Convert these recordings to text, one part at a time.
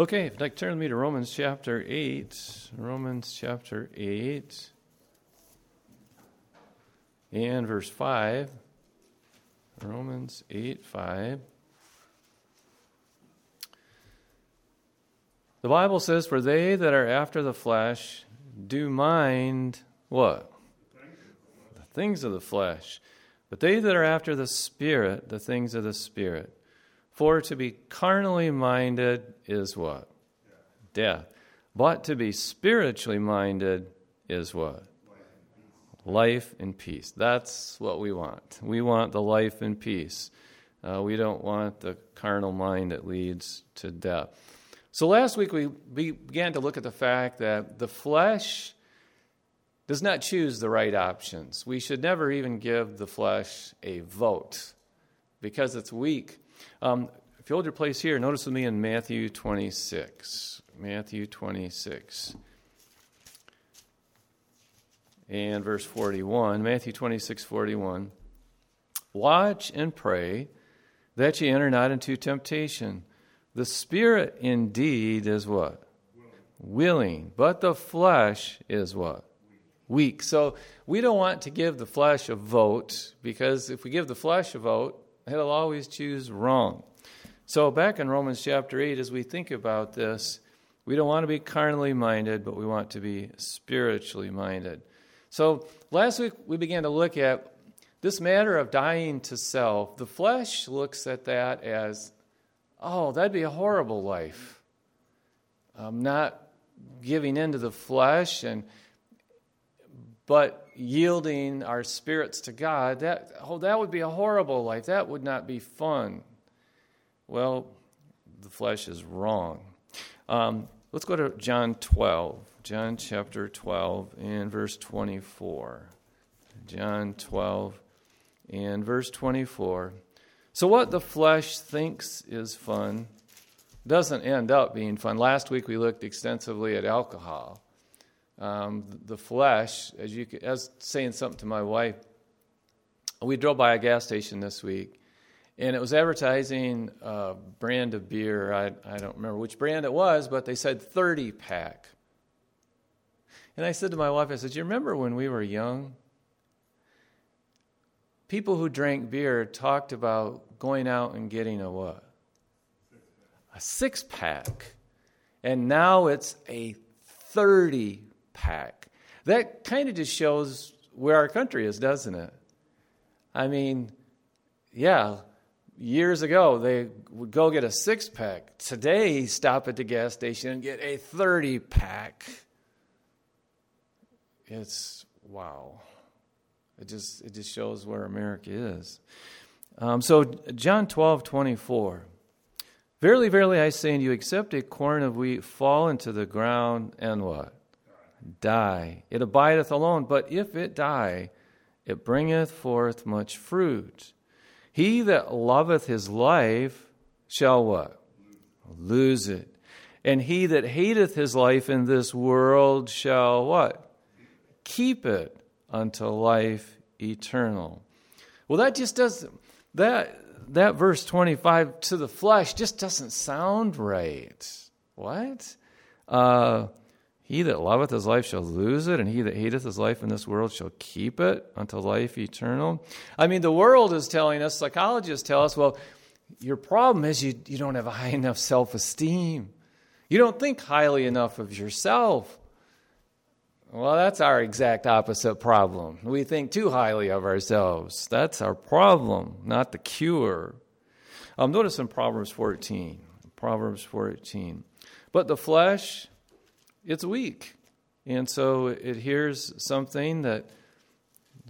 Okay, if you'd like turn me to Romans chapter 8. Romans chapter 8 and verse 5. Romans 8 5. The Bible says, For they that are after the flesh do mind what? The things of the flesh. But they that are after the Spirit, the things of the Spirit. For to be carnally minded is what? Death. But to be spiritually minded is what? Life and peace. That's what we want. We want the life and peace. Uh, we don't want the carnal mind that leads to death. So last week we began to look at the fact that the flesh does not choose the right options. We should never even give the flesh a vote because it's weak. Um, if you hold your place here, notice with me in Matthew 26. Matthew 26 and verse 41. Matthew 26, 41. Watch and pray that ye enter not into temptation. The spirit indeed is what? Willing. But the flesh is what? Weak. So we don't want to give the flesh a vote because if we give the flesh a vote, it'll always choose wrong. So back in Romans chapter 8, as we think about this, we don't want to be carnally minded, but we want to be spiritually minded. So last week we began to look at this matter of dying to self. The flesh looks at that as, oh, that'd be a horrible life. I'm not giving into the flesh and but yielding our spirits to God, that oh, that would be a horrible life. That would not be fun. Well, the flesh is wrong. Um, let's go to John 12. John chapter 12 and verse 24. John 12 and verse 24. So, what the flesh thinks is fun doesn't end up being fun. Last week we looked extensively at alcohol. Um, the flesh, as you as saying something to my wife, we drove by a gas station this week, and it was advertising a brand of beer. I, I don't remember which brand it was, but they said 30 pack. And I said to my wife, I said, you remember when we were young? People who drank beer talked about going out and getting a what? A six pack. And now it's a 30 pack. That kind of just shows where our country is, doesn't it? I mean, yeah, years ago they would go get a six pack. Today, stop at the gas station and get a 30 pack. It's wow. It just it just shows where America is. Um, so John twelve twenty four. Verily, verily, I say unto you, except a corn of wheat fall into the ground and what? Die. It abideth alone, but if it die, it bringeth forth much fruit. He that loveth his life shall what? Lose it. And he that hateth his life in this world shall what? keep it unto life eternal. Well, that just doesn't, that, that verse 25 to the flesh just doesn't sound right. What? Uh, he that loveth his life shall lose it, and he that hateth his life in this world shall keep it unto life eternal. I mean, the world is telling us, psychologists tell us, well, your problem is you, you don't have a high enough self esteem. You don't think highly enough of yourself. Well, that's our exact opposite problem. We think too highly of ourselves. That's our problem, not the cure. Um, notice in Proverbs 14. Proverbs 14. But the flesh, it's weak. And so it hears something that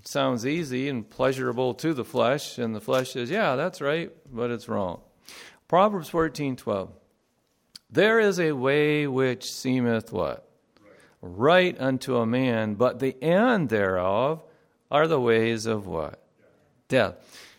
sounds easy and pleasurable to the flesh, and the flesh says, Yeah, that's right, but it's wrong. Proverbs 14 12. There is a way which seemeth what? right unto a man, but the end thereof are the ways of what? Death.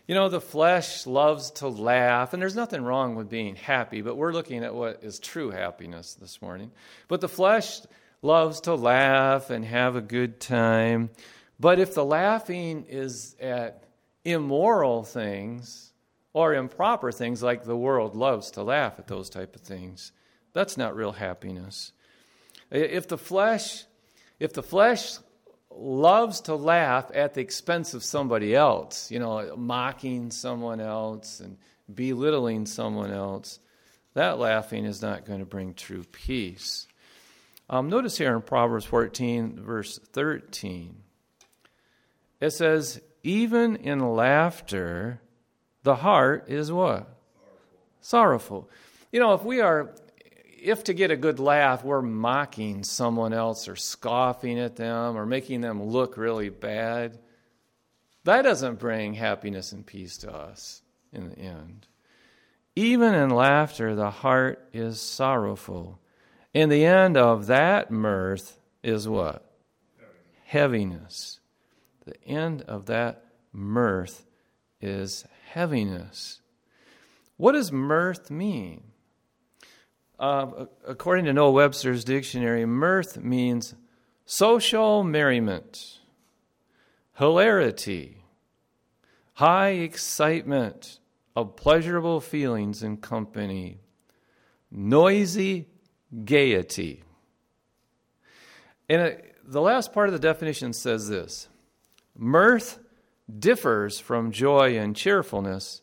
You know, the flesh loves to laugh, and there's nothing wrong with being happy, but we're looking at what is true happiness this morning. But the flesh loves to laugh and have a good time. But if the laughing is at immoral things or improper things like the world loves to laugh at those type of things. That's not real happiness. If the flesh if the flesh loves to laugh at the expense of somebody else, you know, mocking someone else and belittling someone else, that laughing is not going to bring true peace. Um, notice here in Proverbs 14, verse 13, it says, Even in laughter, the heart is what? Sorrowful. Sorrowful. You know, if we are if to get a good laugh, we're mocking someone else or scoffing at them or making them look really bad, that doesn't bring happiness and peace to us in the end. Even in laughter, the heart is sorrowful. And the end of that mirth is what? Heaviness. The end of that mirth is heaviness. What does mirth mean? Uh, according to Noah Webster's dictionary, mirth means social merriment, hilarity, high excitement of pleasurable feelings in company, noisy gaiety. And it, the last part of the definition says this mirth differs from joy and cheerfulness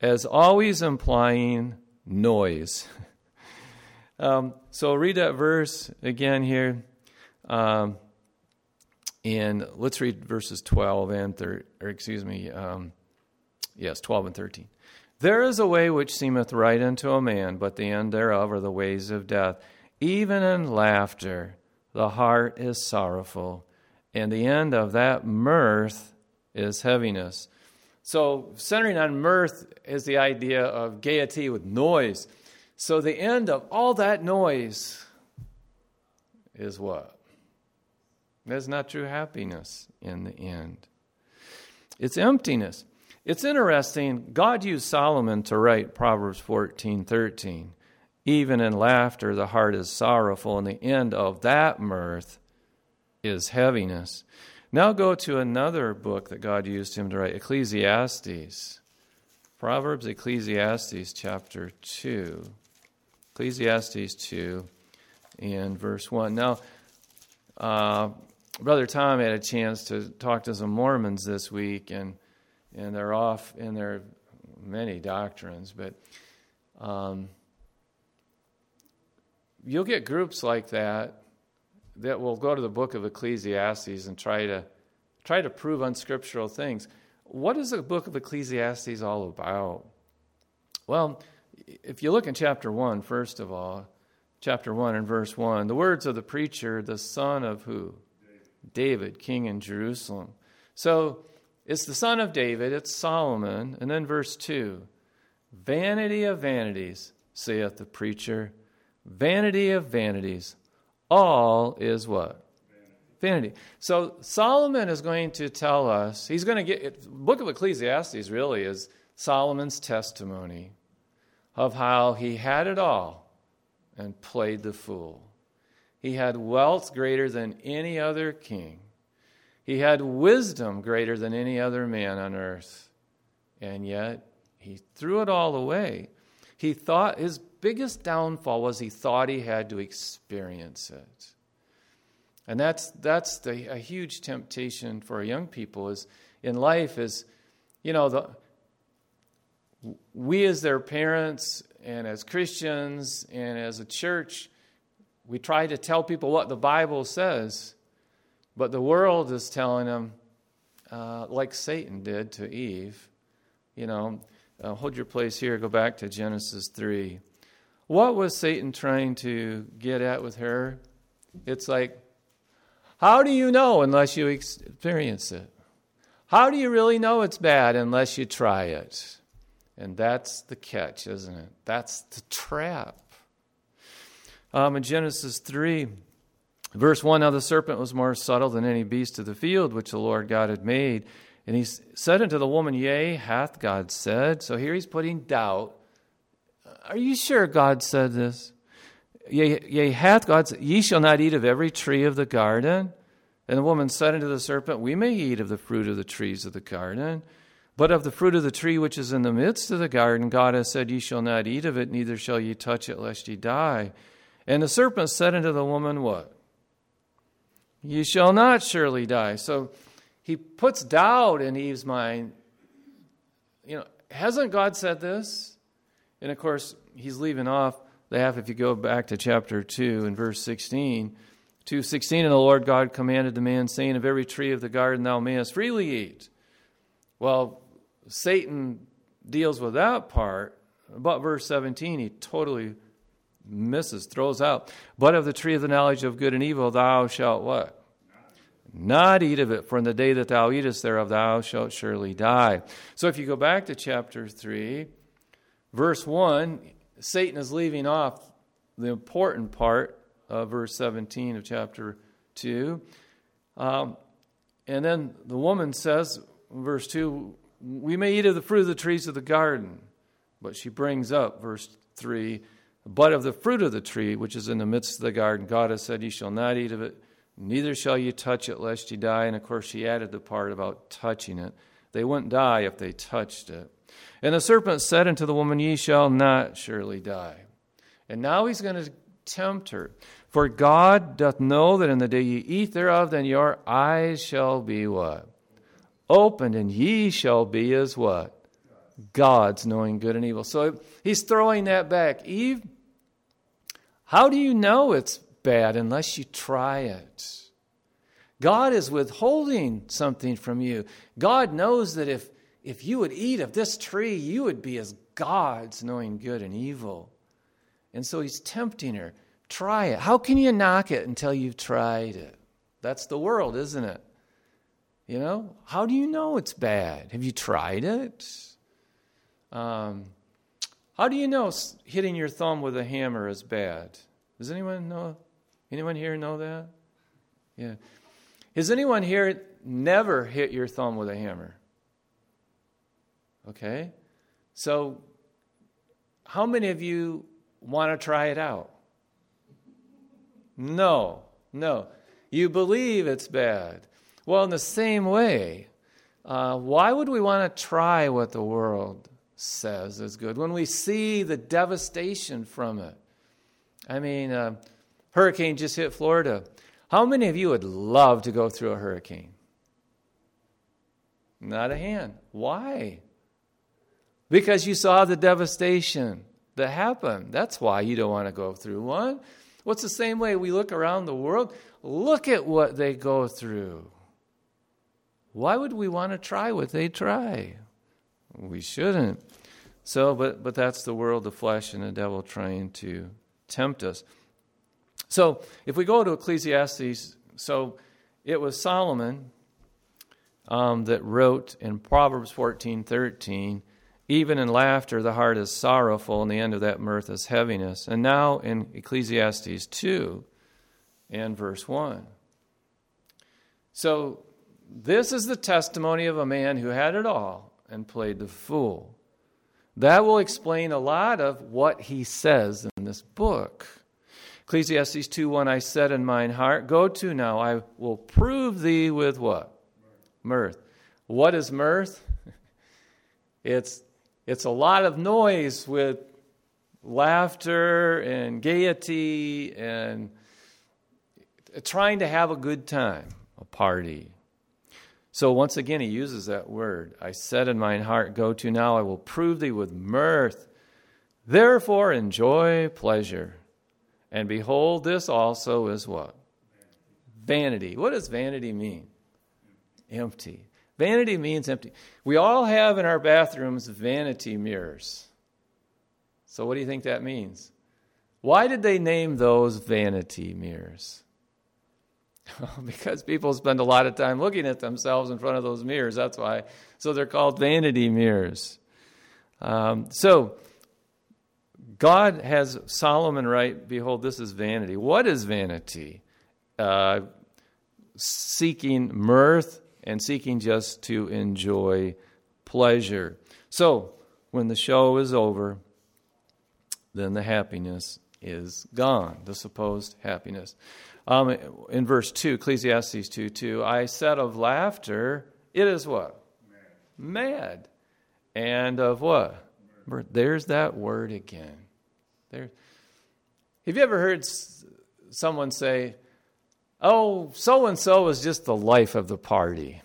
as always implying noise. Um, so read that verse again here. Um, and let's read verses 12 and 13, or excuse me, um, yes, 12 and 13. There is a way which seemeth right unto a man, but the end thereof are the ways of death. Even in laughter, the heart is sorrowful, and the end of that mirth is heaviness. So, centering on mirth is the idea of gaiety with noise. So, the end of all that noise is what? There's not true happiness in the end. It's emptiness. It's interesting. God used Solomon to write Proverbs 14 13. Even in laughter, the heart is sorrowful, and the end of that mirth is heaviness. Now go to another book that God used him to write Ecclesiastes. Proverbs, Ecclesiastes, chapter 2. Ecclesiastes 2 and verse 1. Now, uh, Brother Tom had a chance to talk to some Mormons this week, and, and they're off in their many doctrines, but um, you'll get groups like that that will go to the book of Ecclesiastes and try to try to prove unscriptural things. What is the book of Ecclesiastes all about? Well, if you look in chapter 1, first of all, chapter 1 and verse 1, the words of the preacher, the son of who? David, David king in Jerusalem. So it's the son of David, it's Solomon. And then verse 2 Vanity of vanities, saith the preacher. Vanity of vanities. All is what? Vanity. So Solomon is going to tell us, he's going to get, book of Ecclesiastes really is Solomon's testimony of how he had it all and played the fool. He had wealth greater than any other king. He had wisdom greater than any other man on earth. And yet, he threw it all away. He thought his biggest downfall was he thought he had to experience it. And that's, that's the, a huge temptation for young people is in life is, you know, the, we as their parents and as Christians and as a church, we try to tell people what the Bible says, but the world is telling them, uh, like Satan did to Eve, you know, uh, hold your place here, go back to Genesis 3. What was Satan trying to get at with her? It's like, how do you know unless you experience it? How do you really know it's bad unless you try it? And that's the catch, isn't it? That's the trap. Um, in Genesis 3, verse 1 Now the serpent was more subtle than any beast of the field which the Lord God had made. And he said unto the woman, Yea, hath God said. So here he's putting doubt. Are you sure God said this? Yea, yea hath God said, Ye shall not eat of every tree of the garden. And the woman said unto the serpent, We may eat of the fruit of the trees of the garden. But of the fruit of the tree which is in the midst of the garden, God has said, Ye shall not eat of it, neither shall ye touch it, lest ye die. And the serpent said unto the woman, What? Ye shall not surely die. So he puts doubt in Eve's mind. You know, hasn't God said this? And of course, he's leaving off the half if you go back to chapter 2 and verse 16. 2.16, And the Lord God commanded the man, saying, Of every tree of the garden thou mayest freely eat. Well, Satan deals with that part, but verse 17, he totally misses, throws out. But of the tree of the knowledge of good and evil thou shalt what? Not eat of it, for in the day that thou eatest thereof thou shalt surely die. So if you go back to chapter 3, verse 1, Satan is leaving off the important part of verse 17 of chapter 2. Um, and then the woman says, verse 2, we may eat of the fruit of the trees of the garden. But she brings up, verse 3, but of the fruit of the tree which is in the midst of the garden, God has said, Ye shall not eat of it, neither shall ye touch it, lest ye die. And of course, she added the part about touching it. They wouldn't die if they touched it. And the serpent said unto the woman, Ye shall not surely die. And now he's going to tempt her. For God doth know that in the day ye eat thereof, then your eyes shall be what? Opened, and ye shall be as what? Gods, knowing good and evil. So he's throwing that back. Eve, how do you know it's bad unless you try it? God is withholding something from you. God knows that if, if you would eat of this tree, you would be as gods, knowing good and evil. And so he's tempting her. Try it. How can you knock it until you've tried it? That's the world, isn't it? You know, how do you know it's bad? Have you tried it? Um, how do you know hitting your thumb with a hammer is bad? Does anyone know? Anyone here know that? Yeah. Has anyone here never hit your thumb with a hammer? Okay. So, how many of you want to try it out? No, no. You believe it's bad. Well, in the same way, uh, why would we want to try what the world says is good when we see the devastation from it? I mean, uh, hurricane just hit Florida. How many of you would love to go through a hurricane? Not a hand. Why? Because you saw the devastation that happened. That's why you don't want to go through one. What's the same way we look around the world? Look at what they go through. Why would we want to try what they try? We shouldn't. So, but, but that's the world, the flesh, and the devil trying to tempt us. So, if we go to Ecclesiastes, so it was Solomon um, that wrote in Proverbs fourteen thirteen, even in laughter the heart is sorrowful, and the end of that mirth is heaviness. And now in Ecclesiastes 2 and verse 1. So this is the testimony of a man who had it all and played the fool. That will explain a lot of what he says in this book. Ecclesiastes 2 1 I said in mine heart, Go to now, I will prove thee with what? Mirth. What is mirth? It's, it's a lot of noise with laughter and gaiety and trying to have a good time, a party. So once again, he uses that word. I said in mine heart, Go to now, I will prove thee with mirth. Therefore, enjoy pleasure. And behold, this also is what? Vanity. What does vanity mean? Empty. Vanity means empty. We all have in our bathrooms vanity mirrors. So, what do you think that means? Why did they name those vanity mirrors? because people spend a lot of time looking at themselves in front of those mirrors. That's why. So they're called vanity mirrors. Um, so God has Solomon write, Behold, this is vanity. What is vanity? Uh, seeking mirth and seeking just to enjoy pleasure. So when the show is over, then the happiness is gone, the supposed happiness. Um, in verse 2, Ecclesiastes 2 2, I said of laughter, it is what? mad. And of what? There's that word again. There. Have you ever heard someone say, "Oh, so and so is just the life of the party"?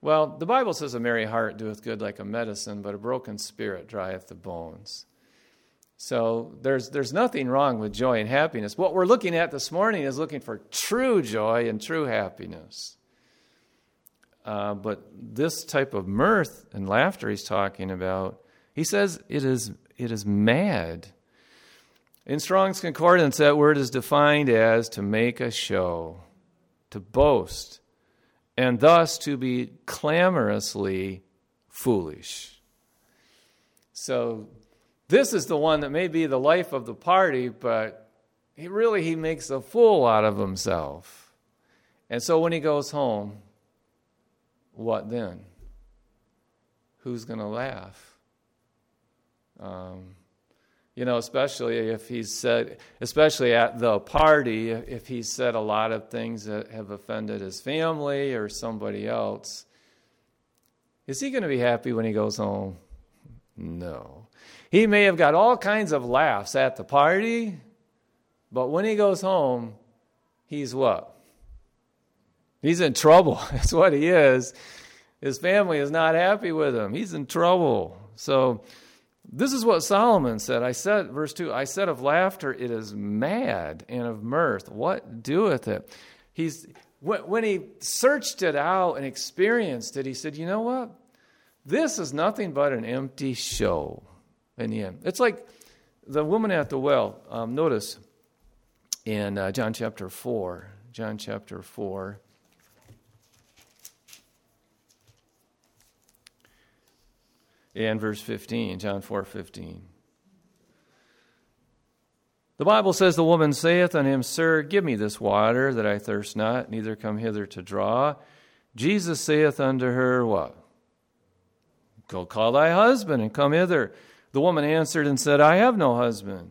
Well, the Bible says a merry heart doeth good like a medicine, but a broken spirit drieth the bones. So there's, there's nothing wrong with joy and happiness. What we're looking at this morning is looking for true joy and true happiness. Uh, but this type of mirth and laughter he's talking about, he says it is, it is mad. In Strong's Concordance, that word is defined as to make a show, to boast, and thus to be clamorously foolish. So this is the one that may be the life of the party, but he really he makes a fool out of himself. And so when he goes home, what then? Who's going to laugh? Um, you know, especially if he's said, especially at the party, if he's said a lot of things that have offended his family or somebody else, is he going to be happy when he goes home? No. He may have got all kinds of laughs at the party, but when he goes home, he's what? He's in trouble. That's what he is. His family is not happy with him. He's in trouble. So, this is what Solomon said. I said, verse 2 I said of laughter, it is mad, and of mirth, what doeth it? He's, when he searched it out and experienced it, he said, You know what? This is nothing but an empty show in the end. It's like the woman at the well. Um, notice in uh, John chapter 4, John chapter 4. And verse 15, John 4 15. The Bible says, The woman saith unto him, Sir, give me this water that I thirst not, neither come hither to draw. Jesus saith unto her, What? Go call thy husband and come hither. The woman answered and said, I have no husband.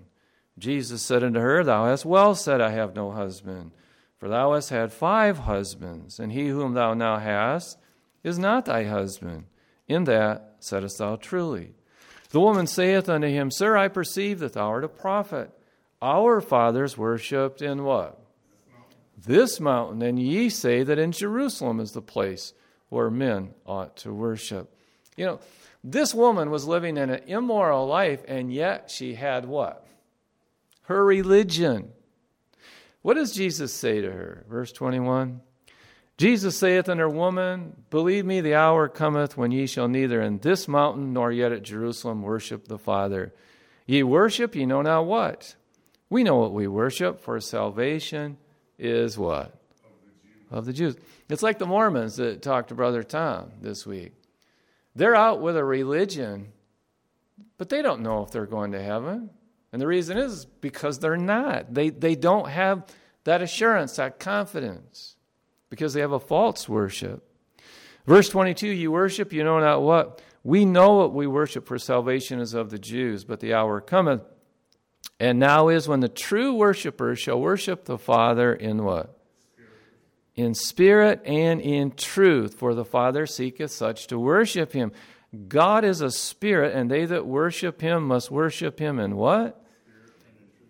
Jesus said unto her, Thou hast well said, I have no husband. For thou hast had five husbands, and he whom thou now hast is not thy husband. In that saidst thou truly. The woman saith unto him, Sir, I perceive that thou art a prophet. Our fathers worshipped in what? This mountain, and ye say that in Jerusalem is the place where men ought to worship. You know, this woman was living in an immoral life, and yet she had what? Her religion. What does Jesus say to her? Verse 21 Jesus saith unto her, Woman, believe me, the hour cometh when ye shall neither in this mountain nor yet at Jerusalem worship the Father. Ye worship, ye know not what. We know what we worship, for salvation is what? Of the Jews. It's like the Mormons that talked to Brother Tom this week. They're out with a religion, but they don't know if they're going to heaven. And the reason is because they're not. They, they don't have that assurance, that confidence, because they have a false worship. Verse 22 You worship, you know not what. We know what we worship, for salvation is of the Jews, but the hour cometh. And now is when the true worshippers shall worship the Father in what? In spirit and in truth, for the Father seeketh such to worship him. God is a spirit, and they that worship him must worship him in what?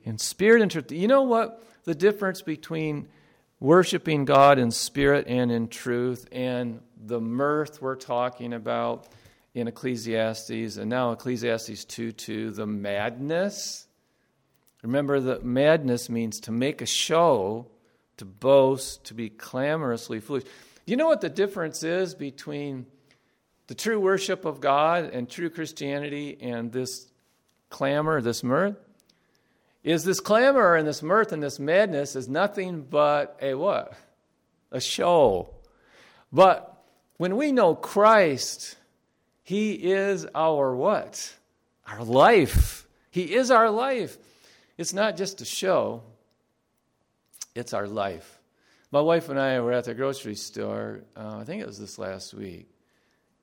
In spirit and truth. You know what the difference between worshiping God in spirit and in truth and the mirth we're talking about in Ecclesiastes and now Ecclesiastes 2 2, the madness. Remember that madness means to make a show to boast, to be clamorously foolish. You know what the difference is between the true worship of God and true Christianity and this clamor, this mirth? Is this clamor and this mirth and this madness is nothing but a what? A show. But when we know Christ, He is our what? Our life. He is our life. It's not just a show, it's our life. My wife and I were at the grocery store, uh, I think it was this last week,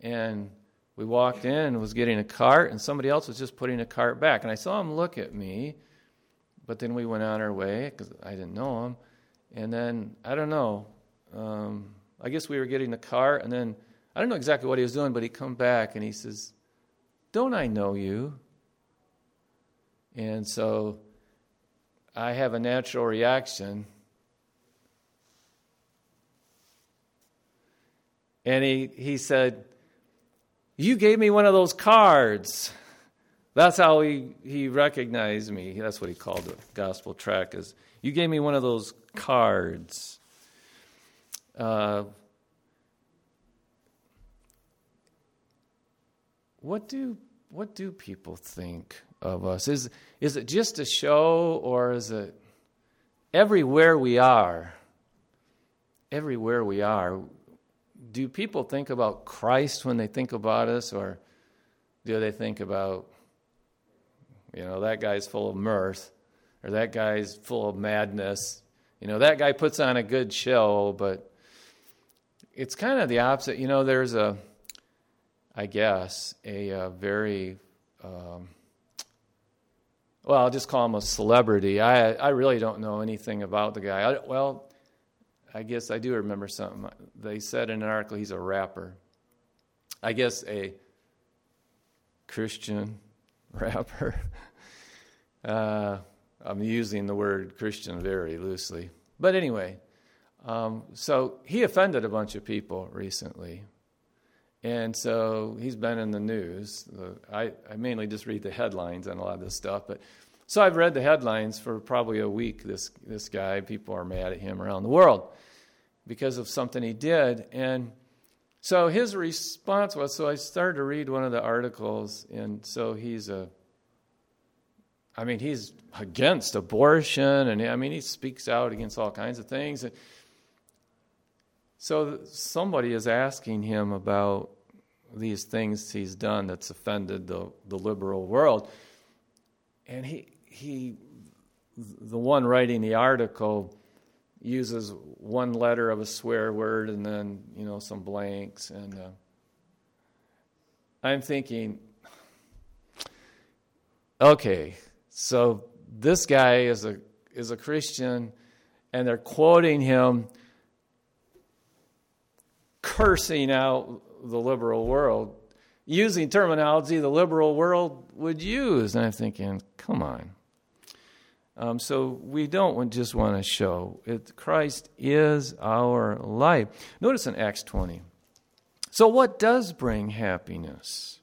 and we walked in was getting a cart, and somebody else was just putting a cart back. And I saw him look at me, but then we went on our way because I didn't know him. And then, I don't know, um, I guess we were getting the cart, and then I don't know exactly what he was doing, but he come back and he says, Don't I know you? And so I have a natural reaction. And he, he said, You gave me one of those cards. That's how he, he recognized me. That's what he called the gospel tract is you gave me one of those cards. Uh, what do what do people think of us? Is is it just a show or is it everywhere we are? Everywhere we are, do people think about Christ when they think about us or do they think about you know, that guy's full of mirth, or that guy's full of madness. You know, that guy puts on a good show, but it's kind of the opposite. You know, there's a, I guess, a, a very, um, well, I'll just call him a celebrity. I, I really don't know anything about the guy. I, well, I guess I do remember something. They said in an article he's a rapper. I guess a Christian rapper. Uh, I'm using the word Christian very loosely. But anyway, um, so he offended a bunch of people recently. And so he's been in the news. I, I mainly just read the headlines on a lot of this stuff. But so I've read the headlines for probably a week. This, this guy, people are mad at him around the world because of something he did. And so his response was so I started to read one of the articles. And so he's a I mean, he's against abortion, and I mean, he speaks out against all kinds of things. And So somebody is asking him about these things he's done that's offended the, the liberal world. And he, he, the one writing the article, uses one letter of a swear word and then, you know, some blanks. And uh, I'm thinking, okay, so this guy is a is a Christian, and they're quoting him cursing out the liberal world, using terminology the liberal world would use. And I'm thinking, come on. Um, so we don't just want to show it. Christ is our life. Notice in Acts 20. So, what does bring happiness?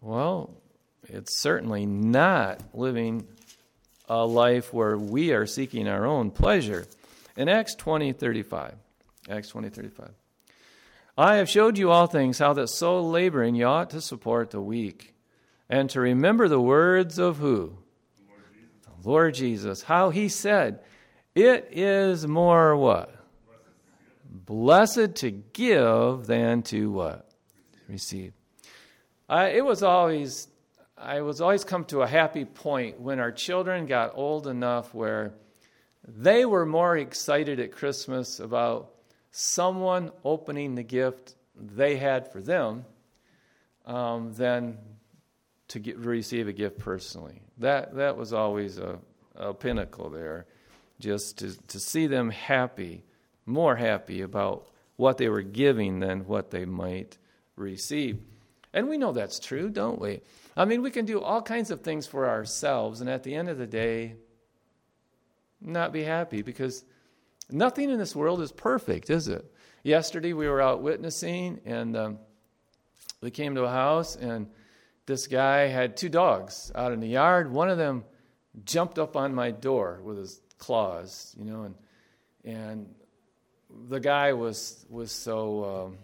Well, it's certainly not living a life where we are seeking our own pleasure. In Acts 20 35, Acts 20 35, I have showed you all things, how that so laboring you ought to support the weak, and to remember the words of who? Lord Jesus. How he said, It is more what? Blessed to give than to what? Receive. It was always I was always come to a happy point when our children got old enough where they were more excited at Christmas about someone opening the gift they had for them um, than to get, receive a gift personally. That, that was always a, a pinnacle there, just to, to see them happy, more happy about what they were giving than what they might receive. And we know that's true, don't we? I mean, we can do all kinds of things for ourselves, and at the end of the day, not be happy because nothing in this world is perfect, is it? Yesterday, we were out witnessing, and um, we came to a house, and this guy had two dogs out in the yard. One of them jumped up on my door with his claws, you know, and and the guy was was so. Um,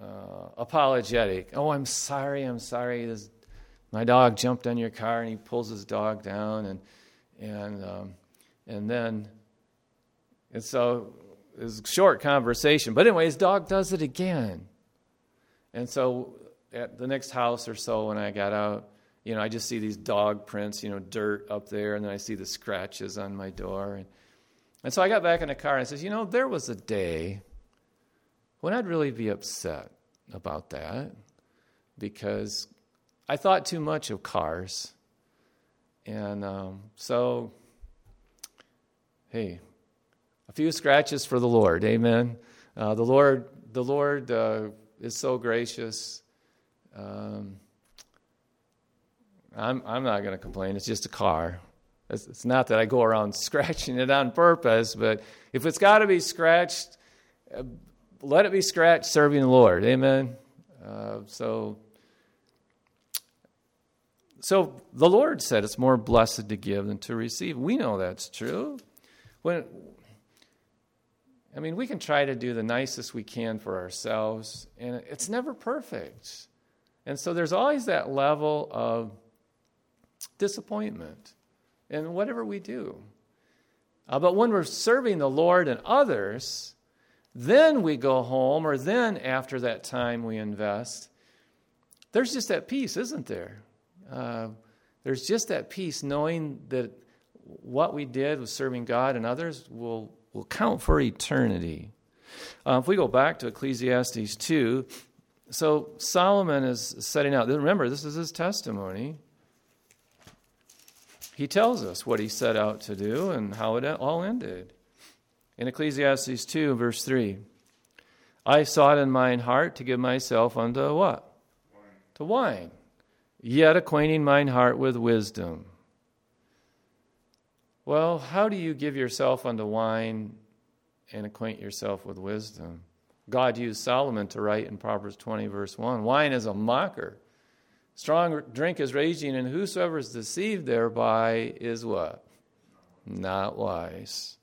uh, apologetic. Oh, I'm sorry, I'm sorry. This, my dog jumped on your car, and he pulls his dog down, and and um, and then and so it's a short conversation. But anyway, his dog does it again, and so at the next house or so, when I got out, you know, I just see these dog prints, you know, dirt up there, and then I see the scratches on my door, and and so I got back in the car and I says, you know, there was a day when I'd really be upset about that because I thought too much of cars. And um, so, hey, a few scratches for the Lord, amen. Uh, the Lord, the Lord uh, is so gracious. Um, I'm, I'm not going to complain. It's just a car. It's, it's, not that I go around scratching it on purpose, but if it's got to be scratched, uh, let it be scratched serving the Lord. Amen. Uh, so, so the Lord said it's more blessed to give than to receive. We know that's true. When I mean, we can try to do the nicest we can for ourselves, and it's never perfect. And so there's always that level of disappointment in whatever we do. Uh, but when we're serving the Lord and others, then we go home, or then after that time we invest, there's just that peace, isn't there? Uh, there's just that peace knowing that what we did with serving God and others will, will count for eternity. Uh, if we go back to Ecclesiastes 2, so Solomon is setting out, remember, this is his testimony. He tells us what he set out to do and how it all ended. In Ecclesiastes 2, verse 3, I sought in mine heart to give myself unto what? Wine. To wine, yet acquainting mine heart with wisdom. Well, how do you give yourself unto wine and acquaint yourself with wisdom? God used Solomon to write in Proverbs 20, verse 1 Wine is a mocker. Strong drink is raging, and whosoever is deceived thereby is what? Not wise.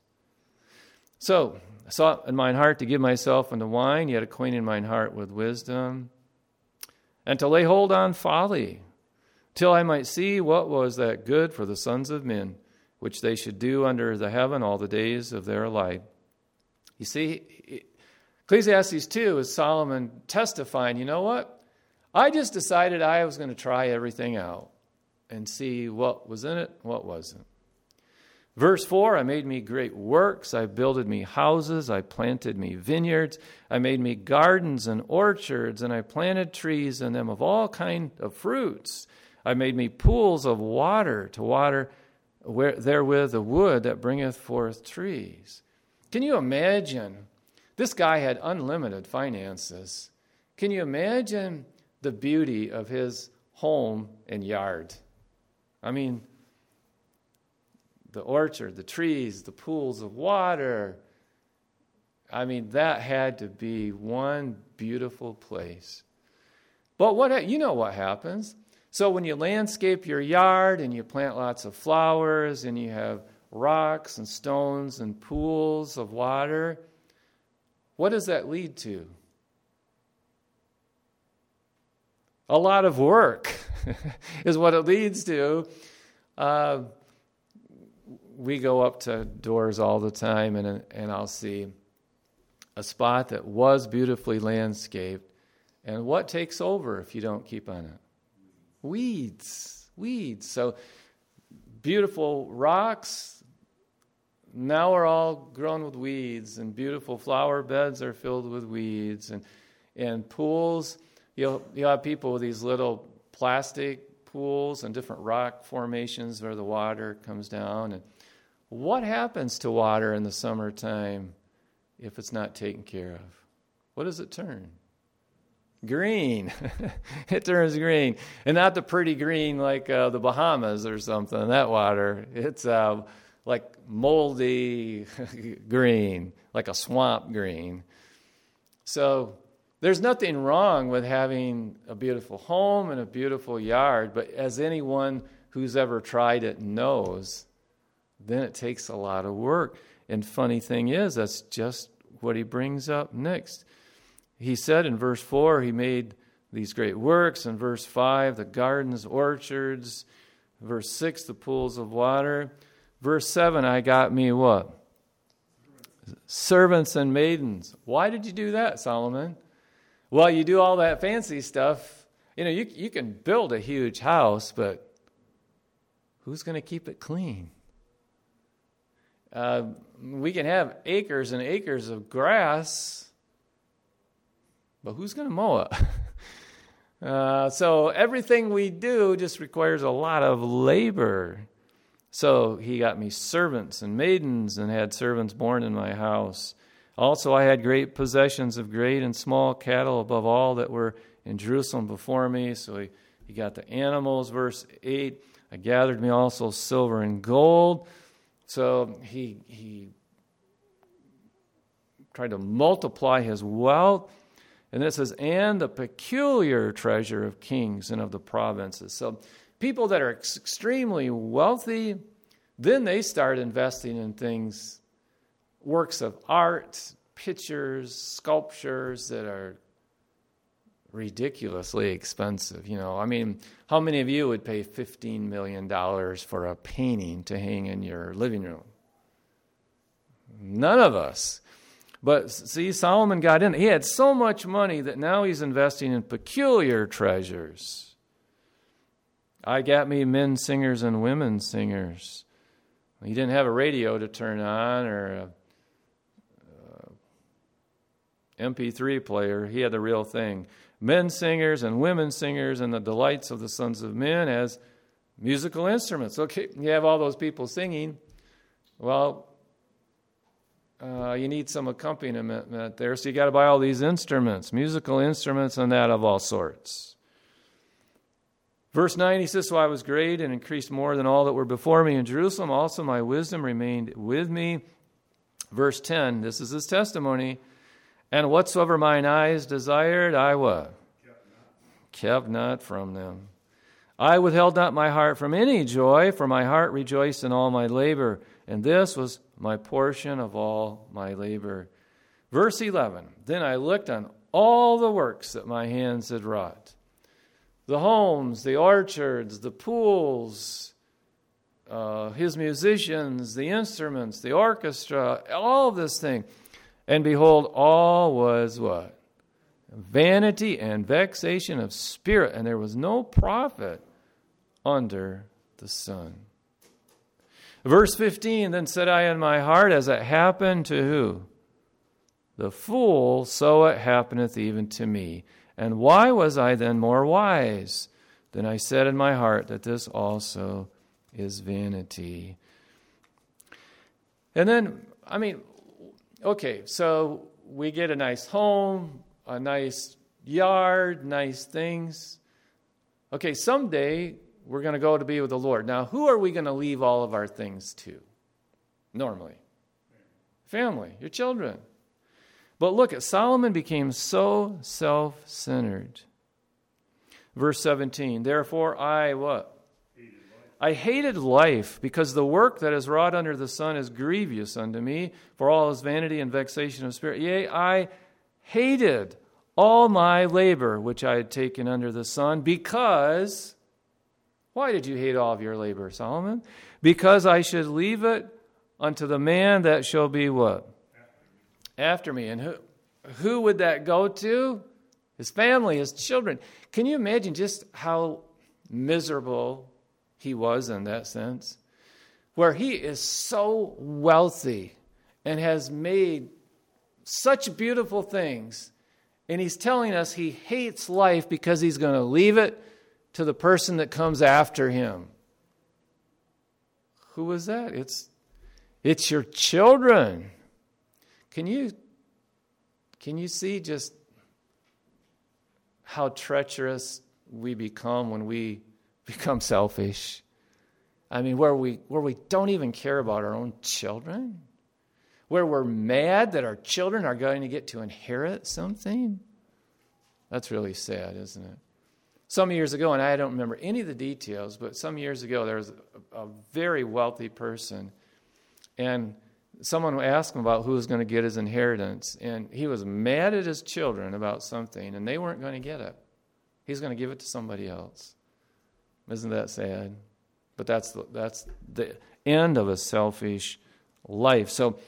So, I sought in mine heart to give myself unto wine, yet acquainting mine heart with wisdom, and to lay hold on folly, till I might see what was that good for the sons of men, which they should do under the heaven all the days of their life. You see, Ecclesiastes 2 is Solomon testifying, you know what? I just decided I was going to try everything out and see what was in it, what wasn't. Verse 4 I made me great works. I builded me houses. I planted me vineyards. I made me gardens and orchards, and I planted trees in them of all kind of fruits. I made me pools of water to water where, therewith the wood that bringeth forth trees. Can you imagine this guy had unlimited finances. Can you imagine the beauty of his home and yard? I mean, the orchard, the trees, the pools of water. I mean, that had to be one beautiful place. But what you know what happens? So when you landscape your yard and you plant lots of flowers and you have rocks and stones and pools of water, what does that lead to? A lot of work is what it leads to. Uh, we go up to doors all the time, and, and I'll see a spot that was beautifully landscaped. And what takes over if you don't keep on it? Weeds. Weeds. So, beautiful rocks, now are all grown with weeds, and beautiful flower beds are filled with weeds, and, and pools. You'll, you'll have people with these little plastic pools and different rock formations where the water comes down. And what happens to water in the summertime if it's not taken care of? What does it turn? Green. it turns green. And not the pretty green like uh, the Bahamas or something, that water. It's. Uh, like moldy green, like a swamp green. So there's nothing wrong with having a beautiful home and a beautiful yard, but as anyone who's ever tried it knows, then it takes a lot of work. And funny thing is, that's just what he brings up next. He said in verse 4, he made these great works. In verse 5, the gardens, orchards. Verse 6, the pools of water. Verse 7, I got me what? Servants and maidens. Why did you do that, Solomon? Well, you do all that fancy stuff. You know, you, you can build a huge house, but who's going to keep it clean? Uh, we can have acres and acres of grass, but who's going to mow it? Uh, so everything we do just requires a lot of labor. So he got me servants and maidens and had servants born in my house. Also, I had great possessions of great and small cattle above all that were in Jerusalem before me. So he, he got the animals, verse 8. I gathered me also silver and gold. So he, he tried to multiply his wealth. And it says, and the peculiar treasure of kings and of the provinces. So people that are extremely wealthy, then they start investing in things, works of art, pictures, sculptures that are ridiculously expensive. You know, I mean, how many of you would pay $15 million for a painting to hang in your living room? None of us. But see, Solomon got in. He had so much money that now he's investing in peculiar treasures. I got me men singers and women singers. He didn't have a radio to turn on or a, a MP3 player. He had the real thing. Men singers and women singers and the delights of the sons of men as musical instruments. Okay, you have all those people singing. Well, uh, you need some accompaniment there, so you got to buy all these instruments, musical instruments, and that of all sorts. Verse 9, he says, So I was great and increased more than all that were before me in Jerusalem. Also, my wisdom remained with me. Verse 10, this is his testimony. And whatsoever mine eyes desired, I what? Kept not. Kept not from them. I withheld not my heart from any joy, for my heart rejoiced in all my labor, and this was my portion of all my labor. Verse 11 Then I looked on all the works that my hands had wrought the homes, the orchards, the pools, uh, his musicians, the instruments, the orchestra, all this thing. And behold, all was what? Vanity and vexation of spirit, and there was no profit under the sun. Verse 15 Then said I in my heart, As it happened to who? The fool, so it happeneth even to me. And why was I then more wise? Then I said in my heart that this also is vanity. And then, I mean, okay, so we get a nice home, a nice yard, nice things. Okay, someday we're going to go to be with the Lord. Now, who are we going to leave all of our things to? Normally, family, your children. But look at Solomon became so self centered. Verse 17, therefore I what? I hated life because the work that is wrought under the sun is grievous unto me, for all is vanity and vexation of spirit. Yea, I hated all my labor which I had taken under the sun, because why did you hate all of your labor, Solomon? Because I should leave it unto the man that shall be what? After me. And who, who would that go to? His family, his children. Can you imagine just how miserable he was in that sense? Where he is so wealthy and has made such beautiful things, and he's telling us he hates life because he's going to leave it to the person that comes after him. Who was that? It's, it's your children. Can you, can you see just how treacherous we become when we become selfish? I mean, where we, where we don't even care about our own children? Where we're mad that our children are going to get to inherit something? That's really sad, isn't it? Some years ago, and I don't remember any of the details, but some years ago, there was a, a very wealthy person, and someone asked him about who was going to get his inheritance, and he was mad at his children about something, and they weren't going to get it. He's going to give it to somebody else. Isn't that sad? But that's the, that's the end of a selfish life. So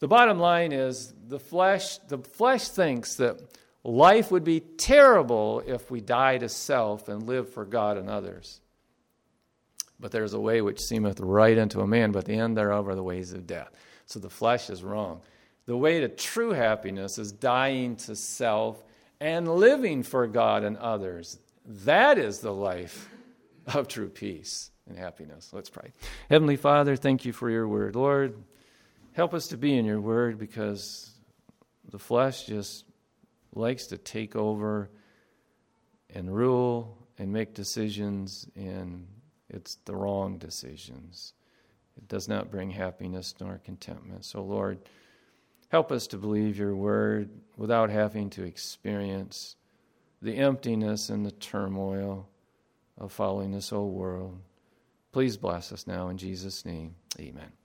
the bottom line is the flesh the flesh thinks that Life would be terrible if we die to self and live for God and others. But there's a way which seemeth right unto a man, but the end thereof are the ways of death. So the flesh is wrong. The way to true happiness is dying to self and living for God and others. That is the life of true peace and happiness. Let's pray. Heavenly Father, thank you for your word. Lord, help us to be in your word because the flesh just likes to take over and rule and make decisions, and it's the wrong decisions. It does not bring happiness nor contentment. So, Lord, help us to believe your word without having to experience the emptiness and the turmoil of following this old world. Please bless us now in Jesus' name. Amen.